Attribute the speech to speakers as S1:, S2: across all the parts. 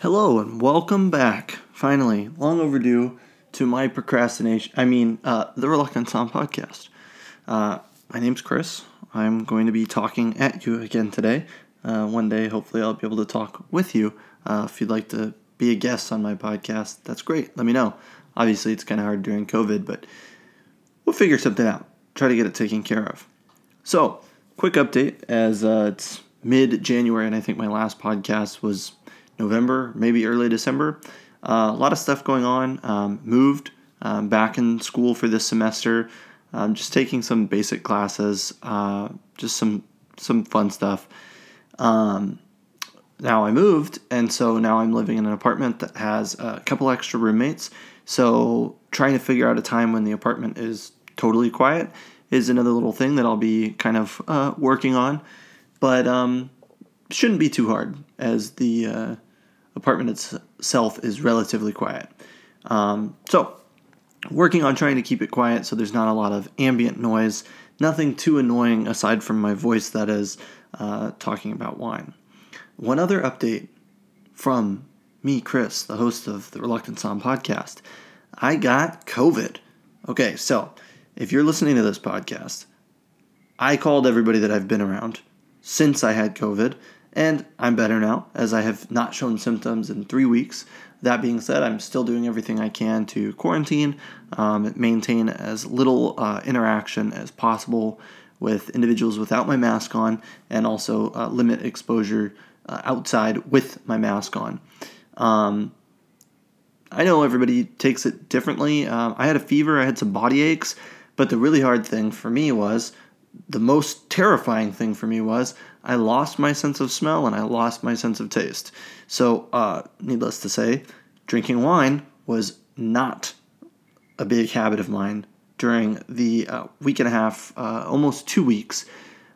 S1: Hello and welcome back, finally, long overdue, to my procrastination. I mean, uh, the Reluctant Tom podcast. Uh, my name's Chris. I'm going to be talking at you again today. Uh, one day, hopefully, I'll be able to talk with you. Uh, if you'd like to be a guest on my podcast, that's great. Let me know. Obviously, it's kind of hard during COVID, but we'll figure something out. Try to get it taken care of. So, quick update as uh, it's mid January, and I think my last podcast was November, maybe early December. Uh, a lot of stuff going on. Um, moved um, back in school for this semester. Um, just taking some basic classes. Uh, just some some fun stuff. Um, now I moved, and so now I'm living in an apartment that has a couple extra roommates. So trying to figure out a time when the apartment is totally quiet is another little thing that I'll be kind of uh, working on. But um, shouldn't be too hard as the uh, apartment itself is relatively quiet. Um, so, working on trying to keep it quiet so there's not a lot of ambient noise, nothing too annoying aside from my voice that is uh, talking about wine. One other update from me, Chris, the host of the Reluctant Sound podcast. I got COVID. Okay, so if you're listening to this podcast, I called everybody that I've been around since I had COVID and I'm better now, as I have not shown symptoms in three weeks. That being said, I'm still doing everything I can to quarantine, um, maintain as little uh, interaction as possible with individuals without my mask on, and also uh, limit exposure uh, outside with my mask on. Um, I know everybody takes it differently. Um, I had a fever, I had some body aches, but the really hard thing for me was the most terrifying thing for me was I lost my sense of smell and I lost my sense of taste. So, uh, needless to say, drinking wine was not a big habit of mine during the uh, week and a half, uh, almost two weeks.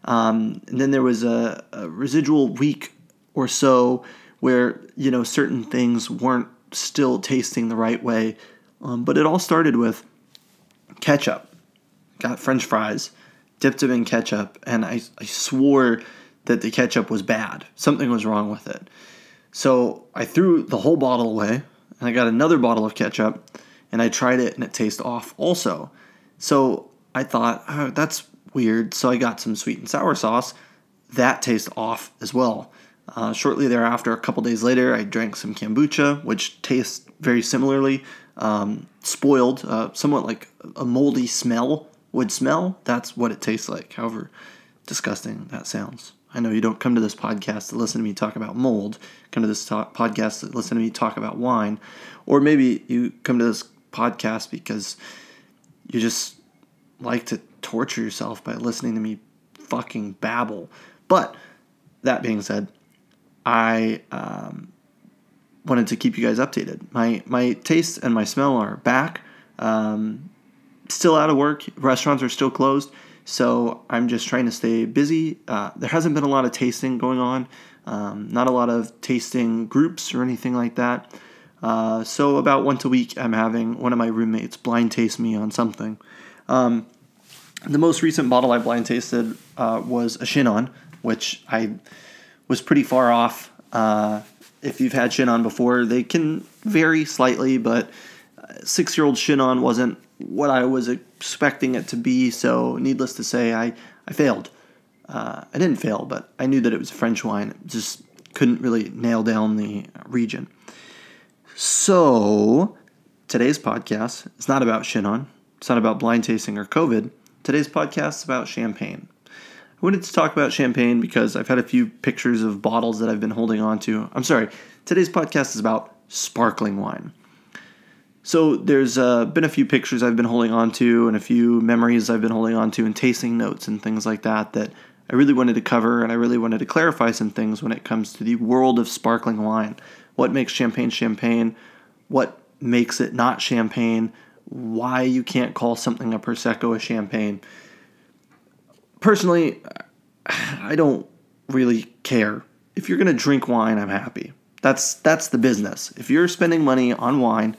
S1: Um, and then there was a, a, residual week or so where you know certain things weren't still tasting the right way. Um, but it all started with ketchup. Got French fries dipped them in ketchup, and I, I swore that the ketchup was bad. Something was wrong with it. So I threw the whole bottle away, and I got another bottle of ketchup, and I tried it, and it tastes off also. So I thought, oh, that's weird. So I got some sweet and sour sauce. That tastes off as well. Uh, shortly thereafter, a couple days later, I drank some kombucha, which tastes very similarly. Um, spoiled, uh, somewhat like a moldy smell would smell, that's what it tastes like. However disgusting that sounds. I know you don't come to this podcast to listen to me talk about mold, come to this talk, podcast to listen to me talk about wine, or maybe you come to this podcast because you just like to torture yourself by listening to me fucking babble. But that being said, I um, wanted to keep you guys updated. My my taste and my smell are back. Um, still out of work. Restaurants are still closed. So I'm just trying to stay busy. Uh, there hasn't been a lot of tasting going on, um, not a lot of tasting groups or anything like that. Uh, so about once a week, I'm having one of my roommates blind taste me on something. Um, the most recent bottle I blind tasted uh, was a Chinon, which I was pretty far off. Uh, if you've had Chinon before, they can vary slightly, but uh, six year old Chinon wasn't what I was expecting it to be. So, needless to say, I, I failed. Uh, I didn't fail, but I knew that it was French wine. Just couldn't really nail down the region. So, today's podcast is not about Chinon. It's not about blind tasting or COVID. Today's podcast is about champagne. I wanted to talk about champagne because I've had a few pictures of bottles that I've been holding on to. I'm sorry, today's podcast is about sparkling wine. So there's uh, been a few pictures I've been holding on to and a few memories I've been holding on to and tasting notes and things like that that I really wanted to cover and I really wanted to clarify some things when it comes to the world of sparkling wine. What makes champagne champagne? What makes it not champagne? Why you can't call something a prosecco a champagne? Personally, I don't really care. If you're going to drink wine, I'm happy. That's that's the business. If you're spending money on wine,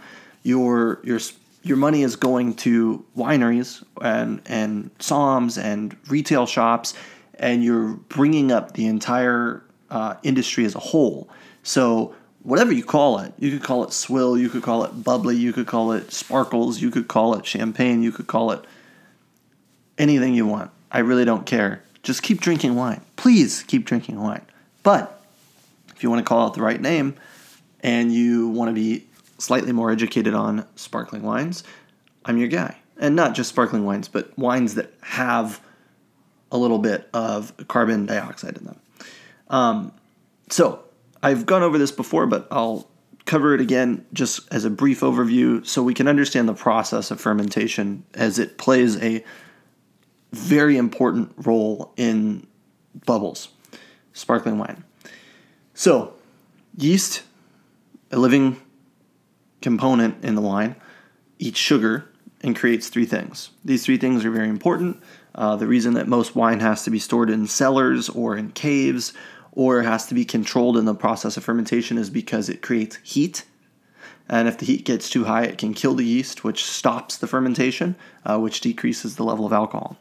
S1: your your your money is going to wineries and and somms and retail shops, and you're bringing up the entire uh, industry as a whole. So whatever you call it. You could call it swill, you could call it bubbly, you could call it sparkles, you could call it champagne, you could call it anything you want. I really don't care. Just keep drinking wine. Please keep drinking wine. But if you want to call it the right name and you want to be slightly more educated on sparkling wines, I'm your guy. And not just sparkling wines, but wines that have a little bit of carbon dioxide in them. Um, so I've gone over this before, but I'll cover it again just as a brief overview so we can understand the process of fermentation as it plays a very important role in bubbles, sparkling wine. So, yeast, a living component in the wine, eats sugar and creates three things. These three things are very important. Uh, the reason that most wine has to be stored in cellars or in caves or has to be controlled in the process of fermentation is because it creates heat. And if the heat gets too high, it can kill the yeast, which stops the fermentation, uh, which decreases the level of alcohol.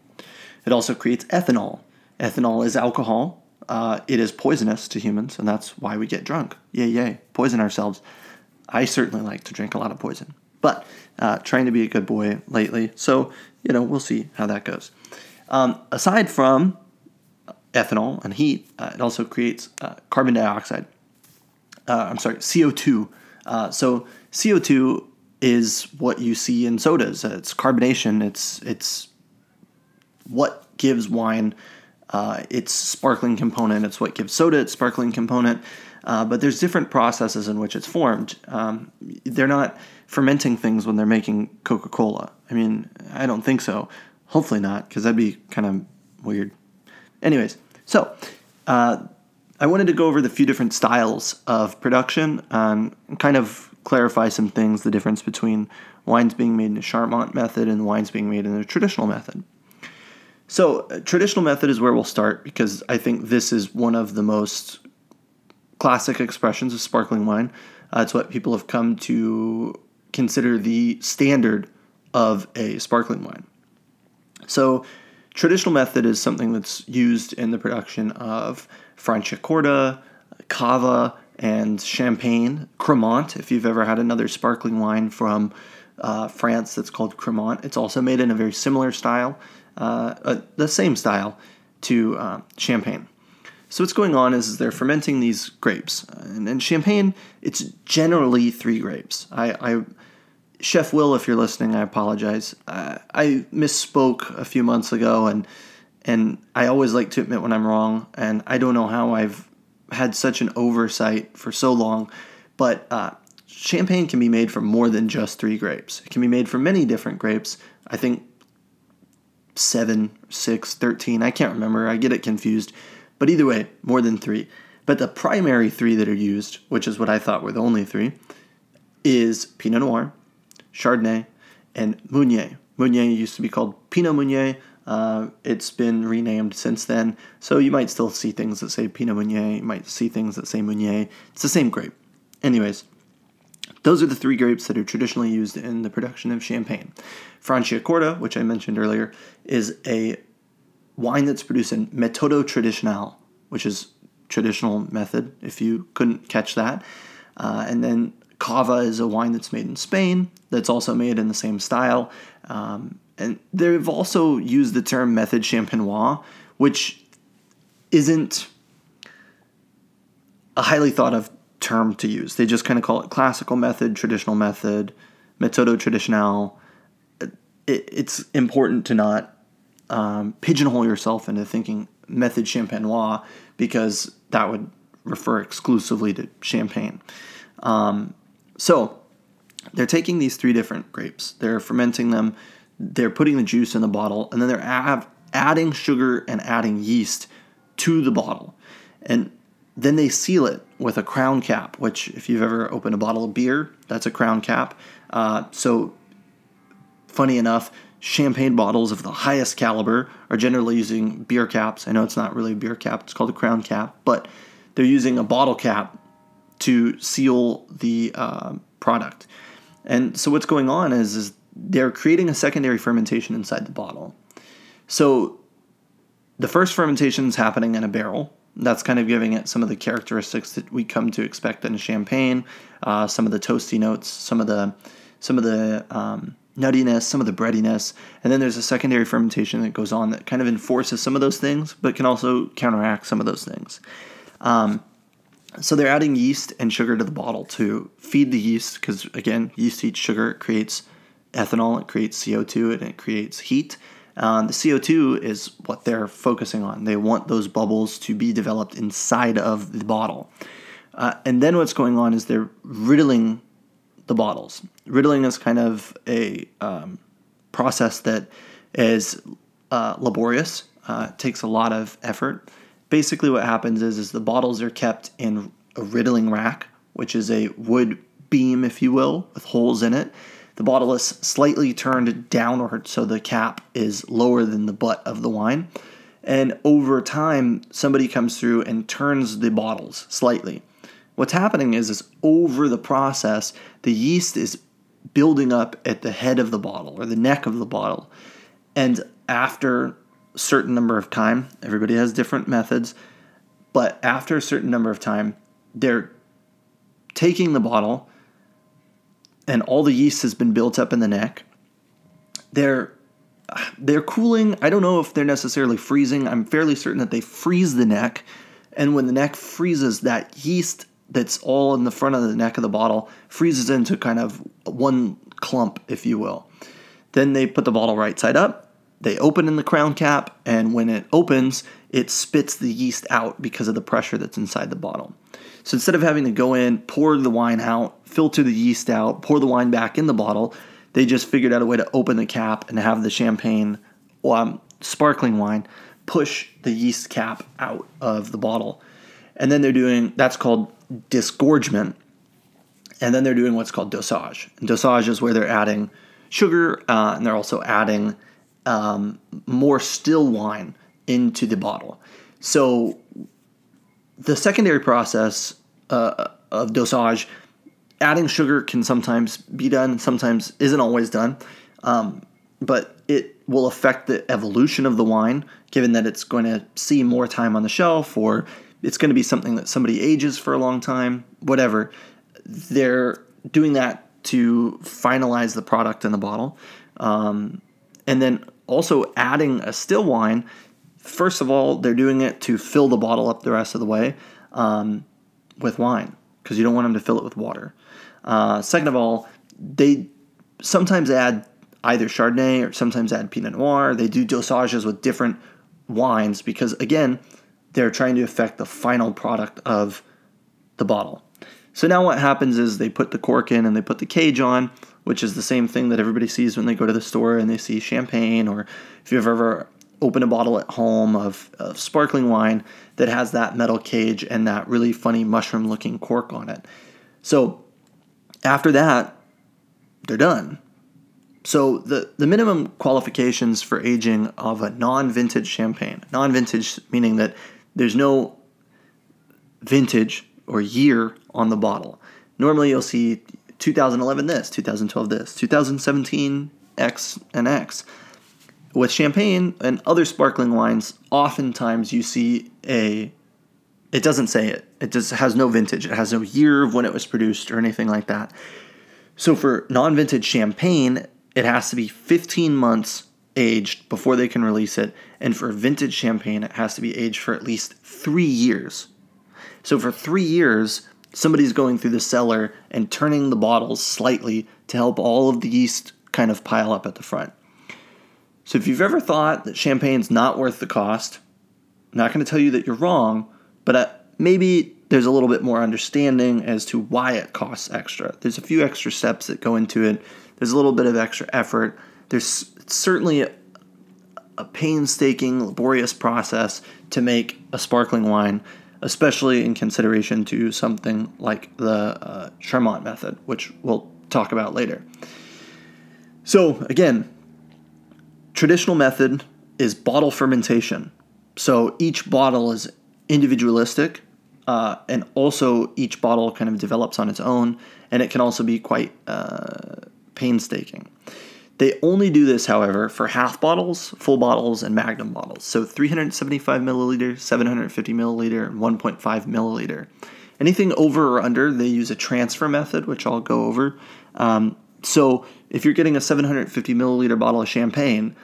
S1: It also creates ethanol. Ethanol is alcohol. Uh, it is poisonous to humans, and that's why we get drunk. Yay, yay, poison ourselves. I certainly like to drink a lot of poison, but uh, trying to be a good boy lately. So, you know, we'll see how that goes. Um, aside from ethanol and heat, uh, it also creates uh, carbon dioxide. Uh, I'm sorry, CO2. Uh, so, CO2 is what you see in sodas. It's carbonation. It's it's what gives wine uh, its sparkling component. It's what gives soda its sparkling component. Uh, but there's different processes in which it's formed. Um, they're not fermenting things when they're making Coca Cola. I mean, I don't think so. Hopefully not, because that'd be kind of weird. Anyways, so uh, I wanted to go over the few different styles of production and kind of clarify some things the difference between wines being made in a Charmat method and wines being made in a traditional method. So, traditional method is where we'll start because I think this is one of the most classic expressions of sparkling wine. Uh, it's what people have come to consider the standard of a sparkling wine. So, traditional method is something that's used in the production of Franciacorta, Cava, and Champagne, Cremant. If you've ever had another sparkling wine from uh, France that's called Cremant, it's also made in a very similar style uh, uh, the same style to uh, champagne. So what's going on is, is they're fermenting these grapes, and, and champagne it's generally three grapes. I, I, Chef Will, if you're listening, I apologize. Uh, I misspoke a few months ago, and and I always like to admit when I'm wrong, and I don't know how I've had such an oversight for so long, but uh, champagne can be made from more than just three grapes. It can be made from many different grapes. I think seven, six, 13. I can't remember. I get it confused. But either way, more than three. But the primary three that are used, which is what I thought were the only three, is Pinot Noir, Chardonnay, and Meunier. Meunier used to be called Pinot Meunier. Uh, it's been renamed since then, so you might still see things that say Pinot Meunier. You might see things that say Meunier. It's the same grape. Anyways, those are the three grapes that are traditionally used in the production of champagne. Franciacorta, which I mentioned earlier, is a wine that's produced in Metodo Tradicional, which is traditional method, if you couldn't catch that. Uh, and then Cava is a wine that's made in Spain, that's also made in the same style. Um, and they've also used the term method champenois, which isn't a highly thought of term to use. They just kind of call it classical method, traditional method, metodo tradicional. It, it's important to not um, pigeonhole yourself into thinking method champenois because that would refer exclusively to champagne. Um, so they're taking these three different grapes, they're fermenting them, they're putting the juice in the bottle, and then they're av- adding sugar and adding yeast to the bottle. And then they seal it with a crown cap, which, if you've ever opened a bottle of beer, that's a crown cap. Uh, so, funny enough, champagne bottles of the highest caliber are generally using beer caps. I know it's not really a beer cap, it's called a crown cap, but they're using a bottle cap to seal the uh, product. And so, what's going on is, is they're creating a secondary fermentation inside the bottle. So, the first fermentation is happening in a barrel That's kind of giving it some of the characteristics that we come to expect in a champagne, uh, some of the toasty notes, some of the some of the um, nuttiness, some of the breadiness, and then there's a secondary fermentation that goes on that kind of enforces some of those things, but can also counteract some of those things. Um, so they're adding yeast and sugar to the bottle to feed the yeast because again, yeast eats sugar, it creates ethanol, it creates CO2, and it creates heat. Um, the CO2 is what they're focusing on. They want those bubbles to be developed inside of the bottle. Uh, and then what's going on is they're riddling the bottles. Riddling is kind of a um, process that is uh, laborious, uh, takes a lot of effort. Basically, what happens is, is the bottles are kept in a riddling rack, which is a wood beam, if you will, with holes in it the bottle is slightly turned downward so the cap is lower than the butt of the wine. And over time, somebody comes through and turns the bottles slightly. What's happening is, is over the process, the yeast is building up at the head of the bottle or the neck of the bottle. And after a certain number of time, everybody has different methods, but after a certain number of time, they're taking the bottle and all the yeast has been built up in the neck. They're they're cooling. I don't know if they're necessarily freezing. I'm fairly certain that they freeze the neck, and when the neck freezes, that yeast that's all in the front of the neck of the bottle freezes into kind of one clump, if you will. Then they put the bottle right side up. They open in the crown cap, and when it opens, it spits the yeast out because of the pressure that's inside the bottle. So instead of having to go in, pour the wine out, filter the yeast out, pour the wine back in the bottle, they just figured out a way to open the cap and have the champagne, um, sparkling wine, push the yeast cap out of the bottle. And then they're doing that's called disgorgement. And then they're doing what's called dosage. And dosage is where they're adding sugar uh, and they're also adding um, more still wine into the bottle. So the secondary process uh, of dosage, adding sugar can sometimes be done, sometimes isn't always done, um, but it will affect the evolution of the wine, given that it's going to see more time on the shelf or it's going to be something that somebody ages for a long time, whatever. They're doing that to finalize the product in the bottle. Um, and then also adding a still wine First of all, they're doing it to fill the bottle up the rest of the way um, with wine because you don't want them to fill it with water. Uh, second of all, they sometimes add either Chardonnay or sometimes add Pinot Noir. They do dosages with different wines because, again, they're trying to affect the final product of the bottle. So now what happens is they put the cork in and they put the cage on, which is the same thing that everybody sees when they go to the store and they see champagne, or if you've ever opened a bottle at home of, of sparkling wine that has that metal cage and that really funny mushroom looking cork on it. So after that, they're done. So the, the minimum qualifications for aging of a non-vintage champagne, non-vintage meaning that there's no vintage or year on the bottle. Normally you'll see 2011 this, 2012 this, 2017 X and X with champagne and other sparkling wines, oftentimes you see a it doesn't say it. It just has no vintage. It has no year of when it was produced or anything like that. So for non-vintage champagne, it has to be 15 months aged before they can release it, and for vintage champagne, it has to be aged for at least 3 years. So for 3 years, somebody's going through the cellar and turning the bottles slightly to help all of the yeast kind of pile up at the front. So if you've ever thought that champagne's not worth the cost, I'm not going to tell you that you're wrong, but uh, maybe there's a little bit more understanding as to why it costs extra. There's a few extra steps that go into it. There's a little bit of extra effort. There's certainly a, a painstaking, laborious process to make a sparkling wine, especially in consideration to something like the uh, method, which we'll talk about later. So, again, Traditional method is bottle fermentation. So each bottle is individualistic, uh, and also each bottle kind of develops on its own, and it can also be quite uh, painstaking. They only do this, however, for half bottles, full bottles, and magnum bottles. So 375 milliliter, 750 milliliter, and 1.5 milliliter. Anything over or under, they use a transfer method, which I'll go over. Um, so if you're getting a 750 milliliter bottle of champagne,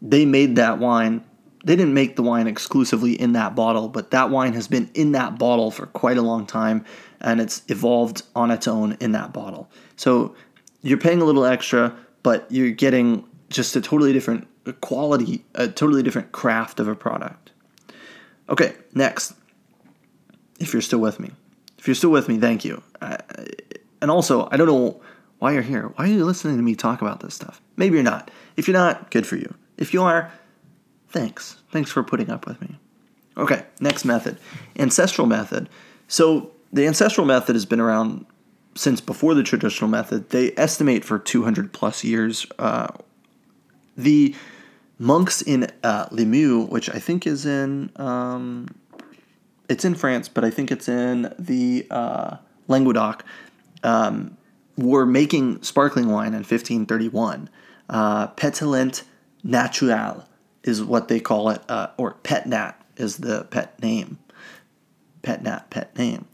S1: they made that wine. They didn't make the wine exclusively in that bottle, but that wine has been in that bottle for quite a long time and it's evolved on its own in that bottle. So you're paying a little extra, but you're getting just a totally different quality, a totally different craft of a product. Okay, next. If you're still with me. If you're still with me, thank you. Uh, and also, I don't know why you're here. Why are you listening to me talk about this stuff? Maybe you're not. If you're not, good for you. If you are, thanks. Thanks for putting up with me. Okay, next method ancestral method. So, the ancestral method has been around since before the traditional method. They estimate for 200 plus years. Uh, the monks in uh, Limoux, which I think is in, um, it's in France, but I think it's in the uh, Languedoc. Um, were making sparkling wine in 1531. Uh, Pétillant Naturel is what they call it, uh, or Pet Nat is the pet name. Pet Nat, pet name.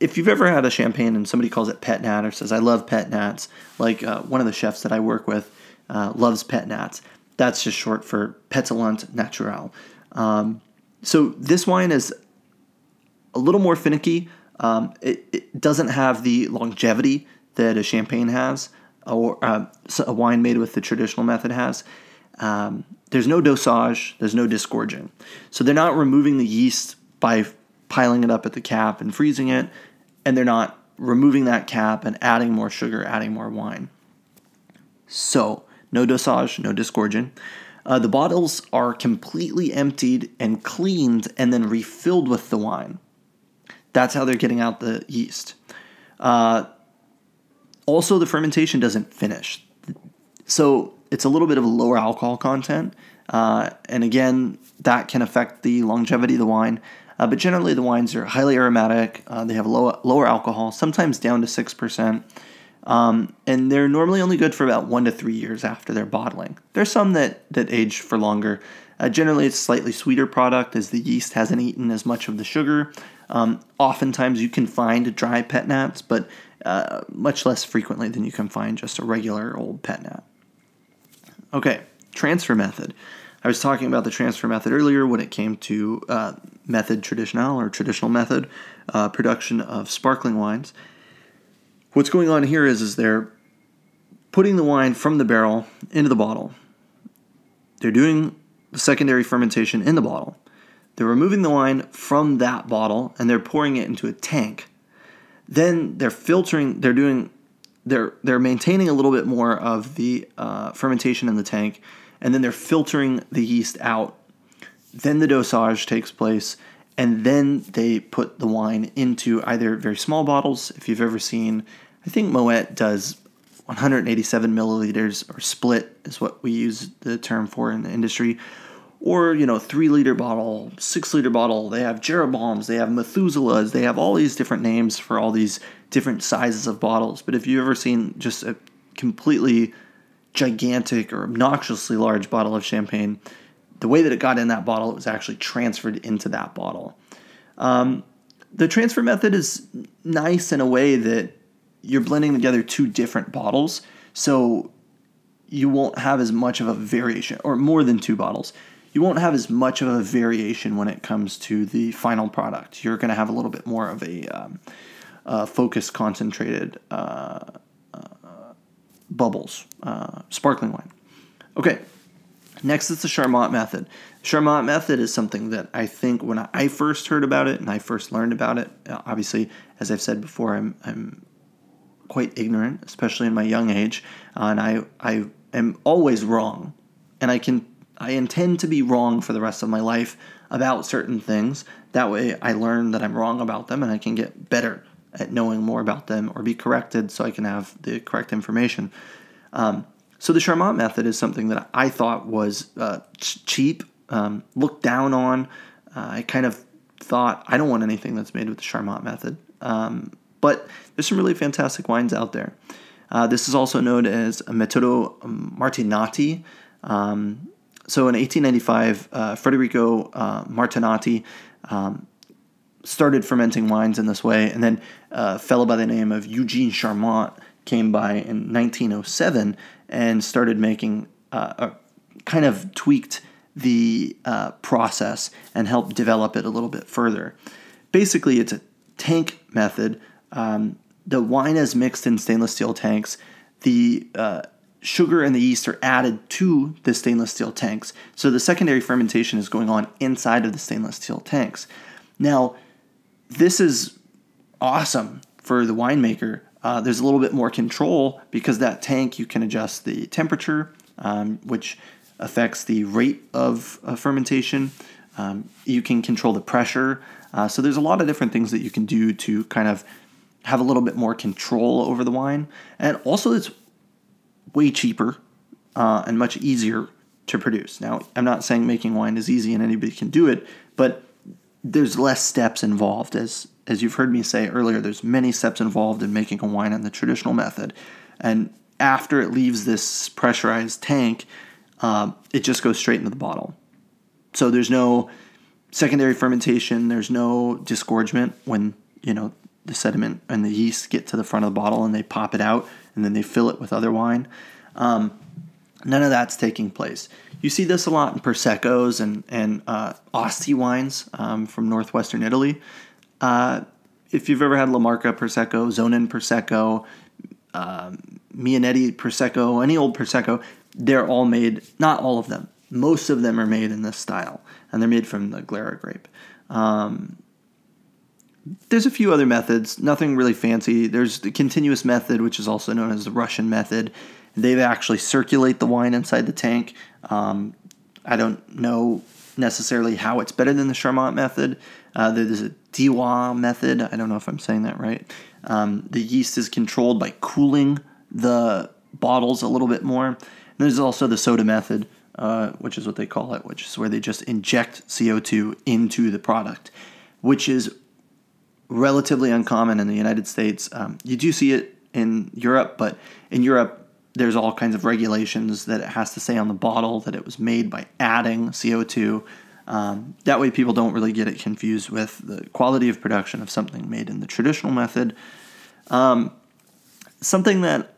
S1: If you've ever had a champagne and somebody calls it Pet Nat or says, I love Pet Nats, like uh, one of the chefs that I work with uh, loves Pet Nats, that's just short for Pétillant Naturel. Um, so this wine is a little more finicky. Um, it, it, doesn't have the longevity that a champagne has, or uh, a wine made with the traditional method has. Um, there's no dosage, there's no disgorging. So they're not removing the yeast by piling it up at the cap and freezing it, and they're not removing that cap and adding more sugar, adding more wine. So, no dosage, no disgorging. Uh, the bottles are completely emptied and cleaned and then refilled with the wine. That's how they're getting out the yeast. Uh, also, the fermentation doesn't finish. So it's a little bit of a lower alcohol content. Uh, and again, that can affect the longevity of the wine. Uh, but generally, the wines are highly aromatic. Uh, they have low, lower alcohol, sometimes down to 6%. Um, and they're normally only good for about one to three years after their bottling. There's some that, that age for longer. Uh, generally, it's slightly sweeter product as the yeast hasn't eaten as much of the sugar. Um, oftentimes, you can find dry pet nats, but uh, much less frequently than you can find just a regular old pet nat. Okay, transfer method. I was talking about the transfer method earlier when it came to uh, method traditional or traditional method uh, production of sparkling wines. What's going on here is, is they're putting the wine from the barrel into the bottle. They're doing the secondary fermentation in the bottle. They're removing the wine from that bottle and they're pouring it into a tank then they're filtering. They're doing. They're they're maintaining a little bit more of the uh, fermentation in the tank, and then they're filtering the yeast out. Then the dosage takes place, and then they put the wine into either very small bottles. If you've ever seen, I think Moet does 187 milliliters or split is what we use the term for in the industry or you know three liter bottle six liter bottle they have jeroboams they have methuselahs they have all these different names for all these different sizes of bottles but if you've ever seen just a completely gigantic or obnoxiously large bottle of champagne. The way that it got in that bottle it was actually transferred into that bottle. Um, the transfer method is nice in a way that you're blending together two different bottles so you won't have as much of a variation or more than two bottles. You won't have as much of a variation when it comes to the final product. You're going to have a little bit more of a um, uh, concentrated uh, bubbles, uh, sparkling wine. Okay, next is the Charmat method. Charmat method is something that I think when I first heard about it and I first learned about it, uh, obviously, as I've said before, I'm, I'm quite ignorant, especially in my young age, uh, and I, I am always wrong. And I can I intend to be wrong for the rest of my life about certain things. That way, I learn that I'm wrong about them and I can get better at knowing more about them or be corrected so I can have the correct information. Um, so, the Charmat method is something that I thought was uh, cheap, um, looked down on. Uh, I kind of thought, I don't want anything that's made with the Charmat method. Um, but there's some really fantastic wines out there. Uh, this is also known as Metodo Martinotti. Um, so in 1895, uh, Federico uh, Martinotti um, started fermenting wines in this way, and then uh, a fellow by the name of Eugene Charmat came by in 1907 and started making uh, kind of tweaked the uh, process and helped develop it a little bit further. Basically, it's a tank method. Um, the wine is mixed in stainless steel tanks. The uh, sugar and the yeast are added to the stainless steel tanks. So the secondary fermentation is going on inside of the stainless steel tanks. Now, this is awesome for the winemaker. Uh, there's a little bit more control because that tank you can adjust the temperature, um, which affects the rate of uh, fermentation. Um, you can control the pressure. Uh, so there's a lot of different things that you can do to kind of have a little bit more control over the wine. And also, it's way cheaper uh, and much easier to produce. Now, I'm not saying making wine is easy and anybody can do it, but there's less steps involved. As as you've heard me say earlier, there's many steps involved in making a wine in the traditional method, and after it leaves this pressurized tank, um, it just goes straight into the bottle. So there's no secondary fermentation. There's no disgorgement when you know the sediment and the yeast get to the front of the bottle and they pop it out and then they fill it with other wine. Um, none of that's taking place. You see this a lot in proseccos and and uh, Asti wines um, from northwestern Italy. Uh, if you've ever had La Marca Prosecco, Zonin Prosecco, um, Mionetto Prosecco, any old Prosecco, they're all made. Not all of them. Most of them are made in this style, and they're made from the Glera grape. Um, there's a few other methods, nothing really fancy. There's the continuous method, which is also known as the Russian method. They actually circulate the wine inside the tank. Um, I don't know necessarily how it's better than the Charmat method. Uh, there's a Diwa method. I don't know if I'm saying that right. Um, the yeast is controlled by cooling the bottles a little bit more. And there's also the soda method, uh, which is what they call it, which is where they just inject CO2 into the product, which is relatively uncommon in the United States. Um, you do see it in Europe, but in Europe, there's all kinds of regulations that it has to say on the bottle that it was made by adding CO2. Um, that way, people don't really get it confused with the quality of production of something made in the traditional method. Um, something that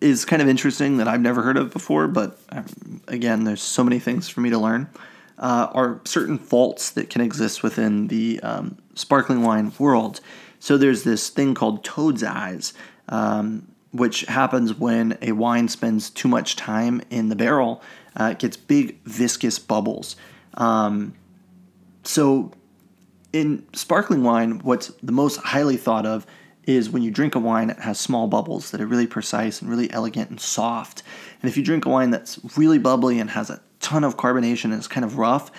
S1: is kind of interesting that I've never heard of before, but um, again, there's so many things for me to learn uh, are certain faults that can exist within the um, sparkling wine world. So there's this thing called toad's eyes, um, which happens when a wine spends too much time in the barrel. Uh, it gets big viscous bubbles. Um, so in sparkling wine, what's the most highly thought of is when you drink a wine, that has small bubbles that are really precise and really elegant and soft. And if you drink a wine that's really bubbly and has a ton of carbonation and is kind of rough,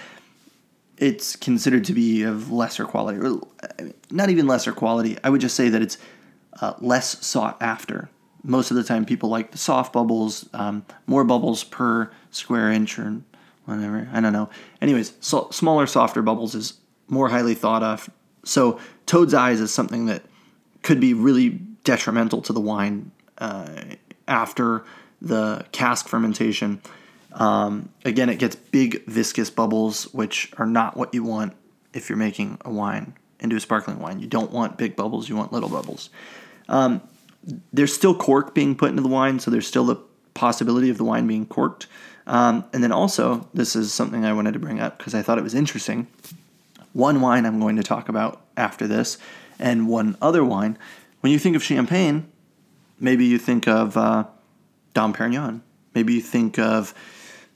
S1: it's considered to be of lesser quality, or not even lesser quality. I would just say that it's uh, less sought after. Most of the time, people like the soft bubbles, um, more bubbles per square inch or whatever. I don't know. Anyways, so smaller, softer bubbles is more highly thought of. So, toad's eyes is something that could be really detrimental to the wine uh, after the cask fermentation. Um, again, it gets big viscous bubbles, which are not what you want if you're making a wine into a sparkling wine. You don't want big bubbles, you want little bubbles. Um, there's still cork being put into the wine, so there's still the possibility of the wine being corked. Um, and then also, this is something I wanted to bring up because I thought it was interesting. One wine I'm going to talk about after this, and one other wine. When you think of champagne, maybe you think of uh, Dom Perignon. Maybe you think of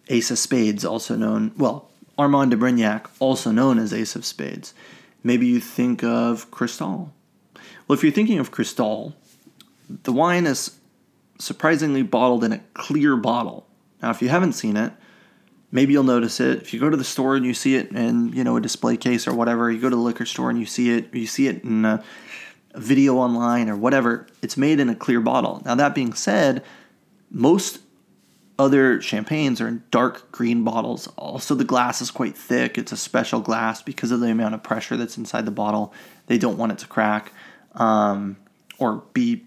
S1: Ace of Spades, also known, well, Armand de Brignac, also known as Ace of Spades. Maybe you think of Cristal. Well, if you're thinking of Cristal, the wine is surprisingly bottled in a clear bottle. Now, if you haven't seen it, maybe you'll notice it. If you go to the store and you see it in, you know, a display case or whatever, you go to the liquor store and you see it, you see it in a video online or whatever, it's made in a clear bottle. Now, that being said, most other champagnes are in dark green bottles. Also, the glass is quite thick. It's a special glass because of the amount of pressure that's inside the bottle. They don't want it to crack um, or be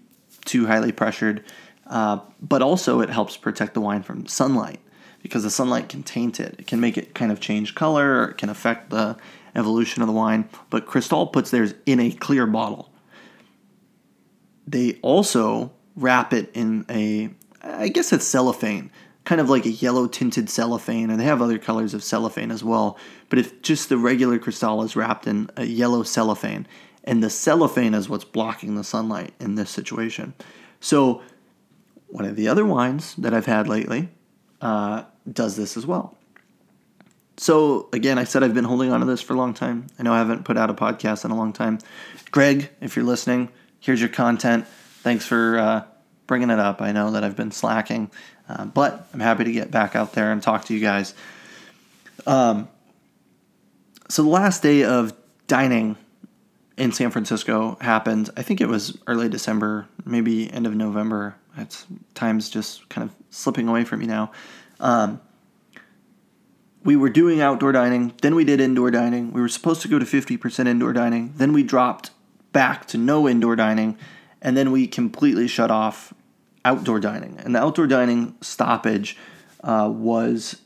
S1: too highly pressured. uh, but also it helps protect the wine from sunlight because the sunlight can taint it. It can make it kind of change color, or it can affect the evolution of the wine. But Cristal puts theirs in a clear bottle. They also wrap it in a, I guess it's cellophane, kind of like a yellow tinted cellophane, and they have other colors of cellophane as well. But if just the regular Cristal is wrapped in a yellow cellophane, and the cellophane is what's blocking the sunlight in this situation. So, one of the other wines that I've had lately uh, does this as well. So, again, I said I've been holding on to this for a long time. I know I haven't put out a podcast in a long time. Greg, if you're listening, here's your content. Thanks for uh, bringing it up. I know that I've been slacking, uh, but I'm happy to get back out there and talk to you guys. Um, so, the last day of dining in San Francisco happened. I think it was early December, maybe end of November. It's time's just kind of slipping away from me now. Um, we were doing outdoor dining, then we did indoor dining. We were supposed to go to 50% indoor dining, then we dropped back to no indoor dining, and then we completely shut off outdoor dining. And the outdoor dining stoppage uh, was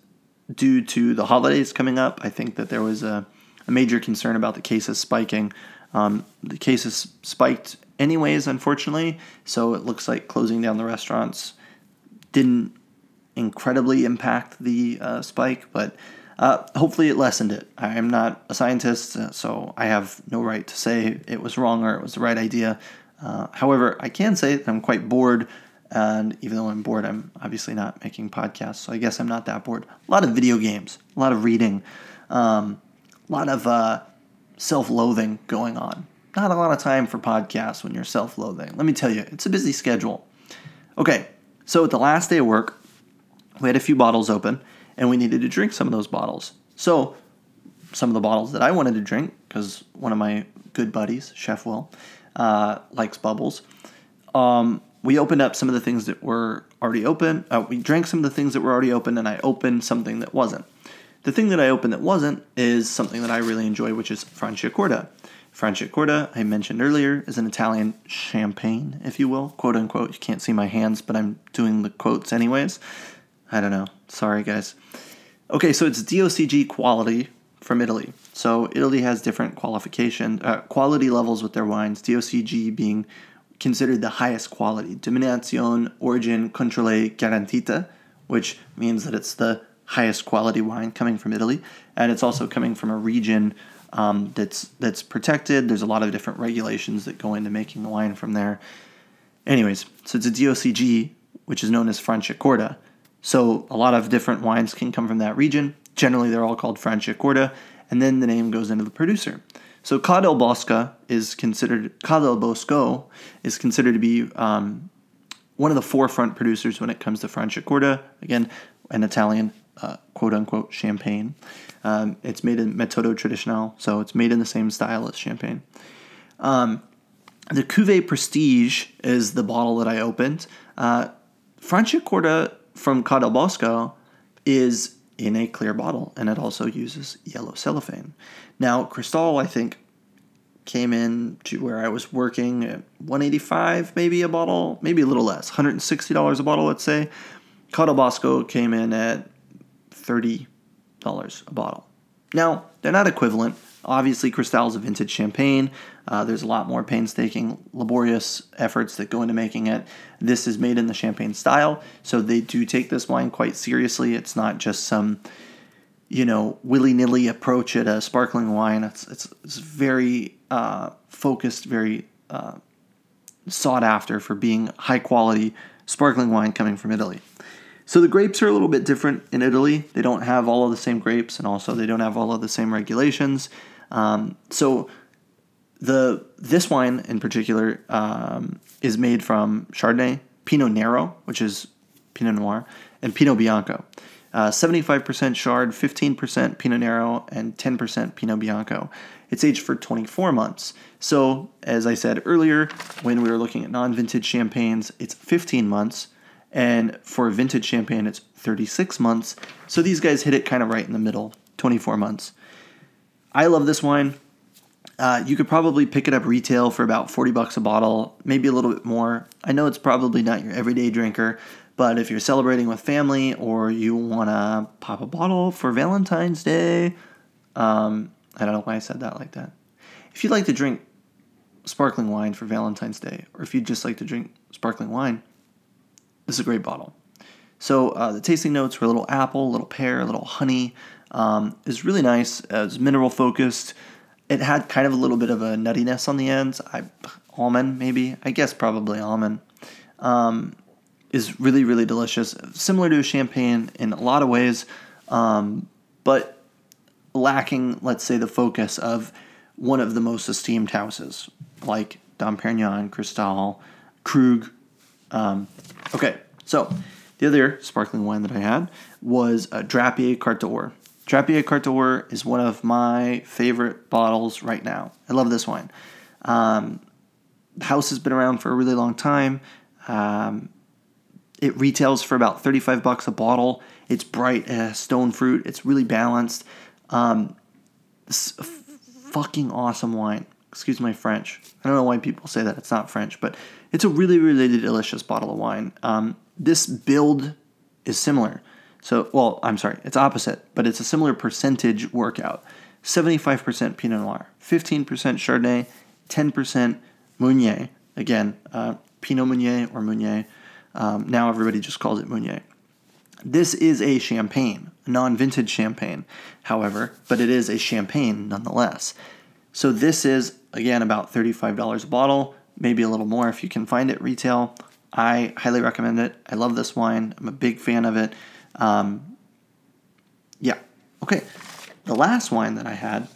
S1: due to the holidays coming up. I think that there was a, a major concern about the cases spiking. Um, the cases spiked anyways, unfortunately, so it looks like closing down the restaurants didn't incredibly impact the uh, spike, but uh, hopefully it lessened it. I am not a scientist, uh, so I have no right to say it was wrong or it was the right idea. Uh, however, I can say that I'm quite bored, and even though I'm bored, I'm obviously not making podcasts, so I guess I'm not that bored. A lot of video games, a lot of reading, um, a lot of uh, self loathing going on. Not a lot of time for podcasts when you're self loathing. Let me tell you, it's a busy schedule. Okay, so at the last day of work, we had a few bottles open and we needed to drink some of those bottles. So, some of the bottles that I wanted to drink, because one of my good buddies, Chef Will, uh, likes bubbles, um, we opened up some of the things that were already open. Uh, we drank some of the things that were already open, and I opened something that wasn't. The thing that I opened that wasn't is something that I really enjoy, which is Franciacorta. Franciacorta, I mentioned earlier, is an Italian champagne, if you will, quote unquote. You can't see my hands, but I'm doing the quotes anyways. I don't know. Sorry, guys. Okay, so it's DOCG quality from Italy. So Italy has different qualification uh, quality levels with their wines. DOCG being considered the highest quality, Denominazione Origin Controle Garantita, which means that it's the highest quality wine coming from Italy, and it's also coming from a region um, that's that's protected. There's a lot of different regulations that go into making the wine from there. Anyways, so it's a DOCG, which is known as Franciacorta. So a lot of different wines can come from that region. Generally, they're all called Franciacorta, and then the name goes into the producer. So Ca del Bosco is considered Ca del Bosco is considered to be um, one of the forefront producers when it comes to Franciacorta. Again, an Italian uh, quote unquote champagne. Um, it's made in Metodo Traditional, so it's made in the same style as champagne. Um, the Cuvée Prestige is the bottle that I opened. Uh, Franciacorta from Ca Bosco is in a clear bottle, and it also uses yellow cellophane. Now, Cristal, I think, came in to where I was working at 185 maybe a bottle, maybe a little less, $160 a bottle, let's say. Ca Bosco came in at $30 a bottle. Now, they're not equivalent. Obviously, Cristal is a vintage champagne. Uh, there's a lot more painstaking, laborious efforts that go into making it. This is made in the champagne style, so they do take this wine quite seriously. It's not just some, you know, willy nilly approach at a sparkling wine. It's it's, it's very uh, focused, very uh, sought after for being high quality sparkling wine coming from Italy. So the grapes are a little bit different in Italy. They don't have all of the same grapes, and also they don't have all of the same regulations. Um, so the this wine in particular um, is made from Chardonnay, Pinot Nero, which is Pinot Noir, and Pinot Bianco. Uh, 75% Chard, 15% Pinot Nero, and 10% Pinot Bianco. It's aged for 24 months. So, as I said earlier, when we were looking at non vintage champagnes, it's 15 months. And for vintage champagne, it's 36 months. So these guys hit it kind of right in the middle, 24 months. I love this wine. Uh, you could probably pick it up retail for about 40 bucks a bottle, maybe a little bit more. I know it's probably not your everyday drinker, but if you're celebrating with family or you want to pop a bottle for Valentine's Day, um, I don't know why I said that like that. If you'd like to drink sparkling wine for Valentine's Day, or if you'd just like to drink sparkling wine, this is a great bottle. So uh, the tasting notes were a little apple, a little pear, a little honey. Um, it's really nice. Uh, it's mineral focused. It had kind of a little bit of a nuttiness on the ends. I almond maybe. I guess probably almond. Um, is really, really delicious. Similar to a champagne in a lot of ways, um, but lacking, let's say, the focus of one of the most esteemed houses, like Dom Perignon, Cristal, Krug. Um, okay, so the other sparkling wine that I had was a Drapier Carte d'Or. Drapier Carte d'Or is one of my favorite bottles right now. I love this wine. Um, the house has been around for a really long time. Um, it retails for about 35 bucks a bottle. It's bright, stone fruit, it's really balanced. Um, fucking awesome wine. Excuse my French. I don't know why people say that. It's not French, but it's a really, really delicious bottle of wine. Um, this build is similar. So, well, I'm sorry, it's opposite, but it's a similar percentage workout. 75% Pinot Noir, 15% Chardonnay, 10% Meunier. Again, uh, Pinot Meunier or Meunier. Um, now everybody just calls it Meunier. This is a champagne, non vintage champagne, however, but it is a champagne nonetheless. So this is, again, about $35 a bottle, maybe a little more if you can find it retail. I highly recommend it. I love this wine. I'm a big fan of it. Um, yeah. Okay. The last wine that I had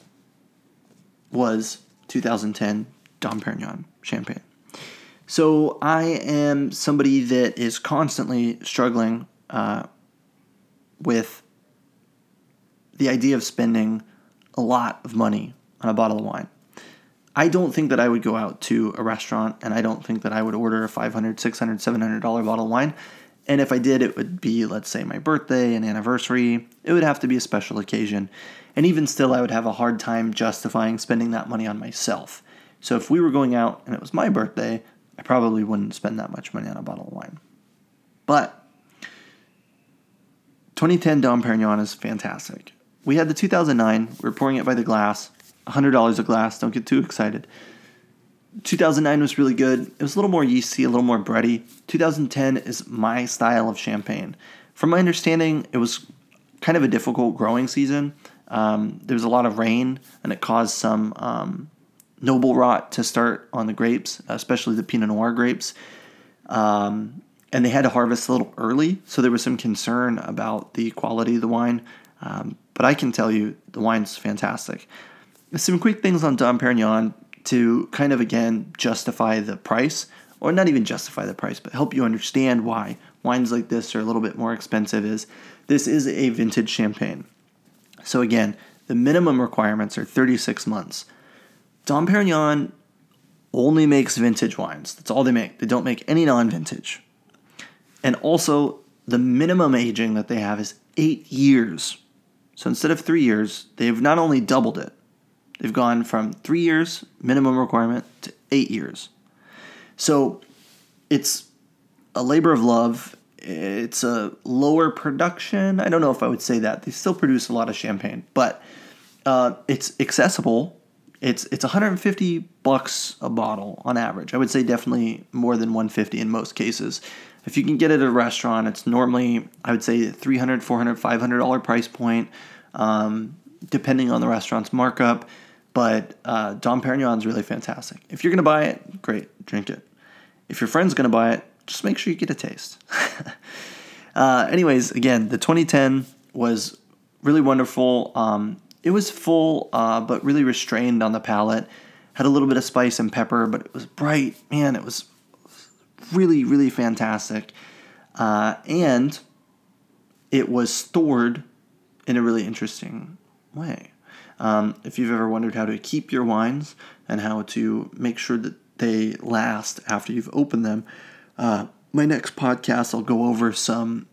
S1: was 2010 Dom Perignon Champagne. So I am somebody that is constantly struggling uh, with the idea of spending a lot of money on a bottle of wine. I don't think that I would go out to a restaurant and I don't think that I would order a $500, $600, $700 bottle of wine. And if I did, it would be, let's say, my birthday, an anniversary. It would have to be a special occasion. And even still, I would have a hard time justifying spending that money on myself. So if we were going out and it was my birthday, I probably wouldn't spend that much money on a bottle of wine. But 2010 Dom Perignon is fantastic. We had the 2009, we are pouring it by the glass, $100 a glass, don't get too excited. 2009 was really good. It was a little more yeasty, a little more bready. 2010 is my style of champagne. From my understanding, it was kind of a difficult growing season. Um, there was a lot of rain, and it caused some um, noble rot to start on the grapes, especially the Pinot Noir grapes. Um, and they had to harvest a little early, so there was some concern about the quality of the wine. Um, but I can tell you, the wine's fantastic. Some quick things on Dom Perignon to kind of again justify the price, or not even justify the price, but help you understand why wines like this are a little bit more expensive. Is this is a vintage champagne? So again, the minimum requirements are 36 months. Dom Perignon only makes vintage wines. That's all they make. They don't make any non vintage. And also, the minimum aging that they have is eight years. So instead of three years, they've not only doubled it, they've gone from three years minimum requirement to eight years. So it's a labor of love. It's a lower production. I don't know if I would say that. They still produce a lot of champagne, but uh, it's accessible it's it's 150 bucks a bottle on average. I would say definitely more than 150 in most cases. If you can get it at a restaurant, it's normally I would say 300, 400, 500 dollar price point, um, depending on the restaurant's markup. But uh, Dom Perignon is really fantastic. If you're gonna buy it, great, drink it. If your friend's gonna buy it, just make sure you get a taste. uh, anyways, again, the 2010 was really wonderful. Um, it was full, uh, but really restrained on the palate. Had a little bit of spice and pepper, but it was bright. Man, it was really, really fantastic. Uh, and it was stored in a really interesting way. Um, if you've ever wondered how to keep your wines and how to make sure that they last after you've opened them, uh, my next podcast I'll go over some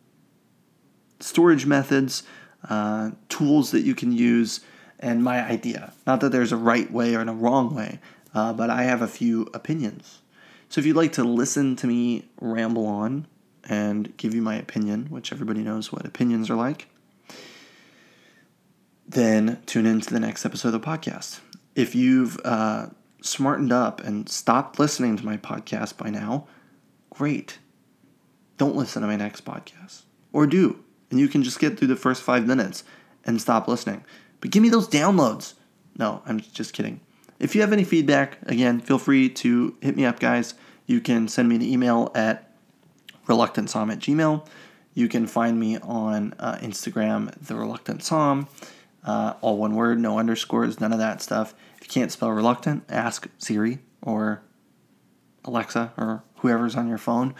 S1: storage methods uh, tools that you can use, and my idea. Not that there's a right way or a wrong way, uh, but I have a few opinions. So if you'd like to listen to me ramble on and give you my opinion, which everybody knows what opinions are like, then tune in to the next episode of the podcast. If you've uh, smartened up and stopped listening to my podcast by now, great. Don't listen to my next podcast. Or do. And you can just get through the first five minutes and stop listening. But give me those downloads. No, I'm just kidding. If you have any feedback, again, feel free to hit me up, guys. You can send me an email at reluctantsom at gmail. You can find me on uh, Instagram, the reluctant somm, uh, all one word, no underscores, none of that stuff. If you can't spell reluctant, ask Siri or Alexa or whoever's on your phone,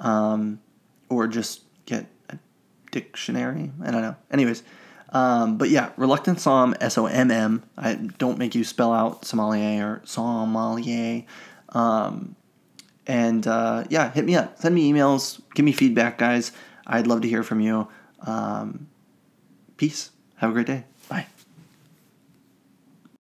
S1: um, or just get a dictionary. I don't know. Anyways, um, but yeah, reluctant somm, S O M M. I don't make you spell out sommelier or sommelier. Um, and uh, yeah, hit me up. Send me emails. Give me feedback, guys. I'd love to hear from you. Um, peace. Have a great day.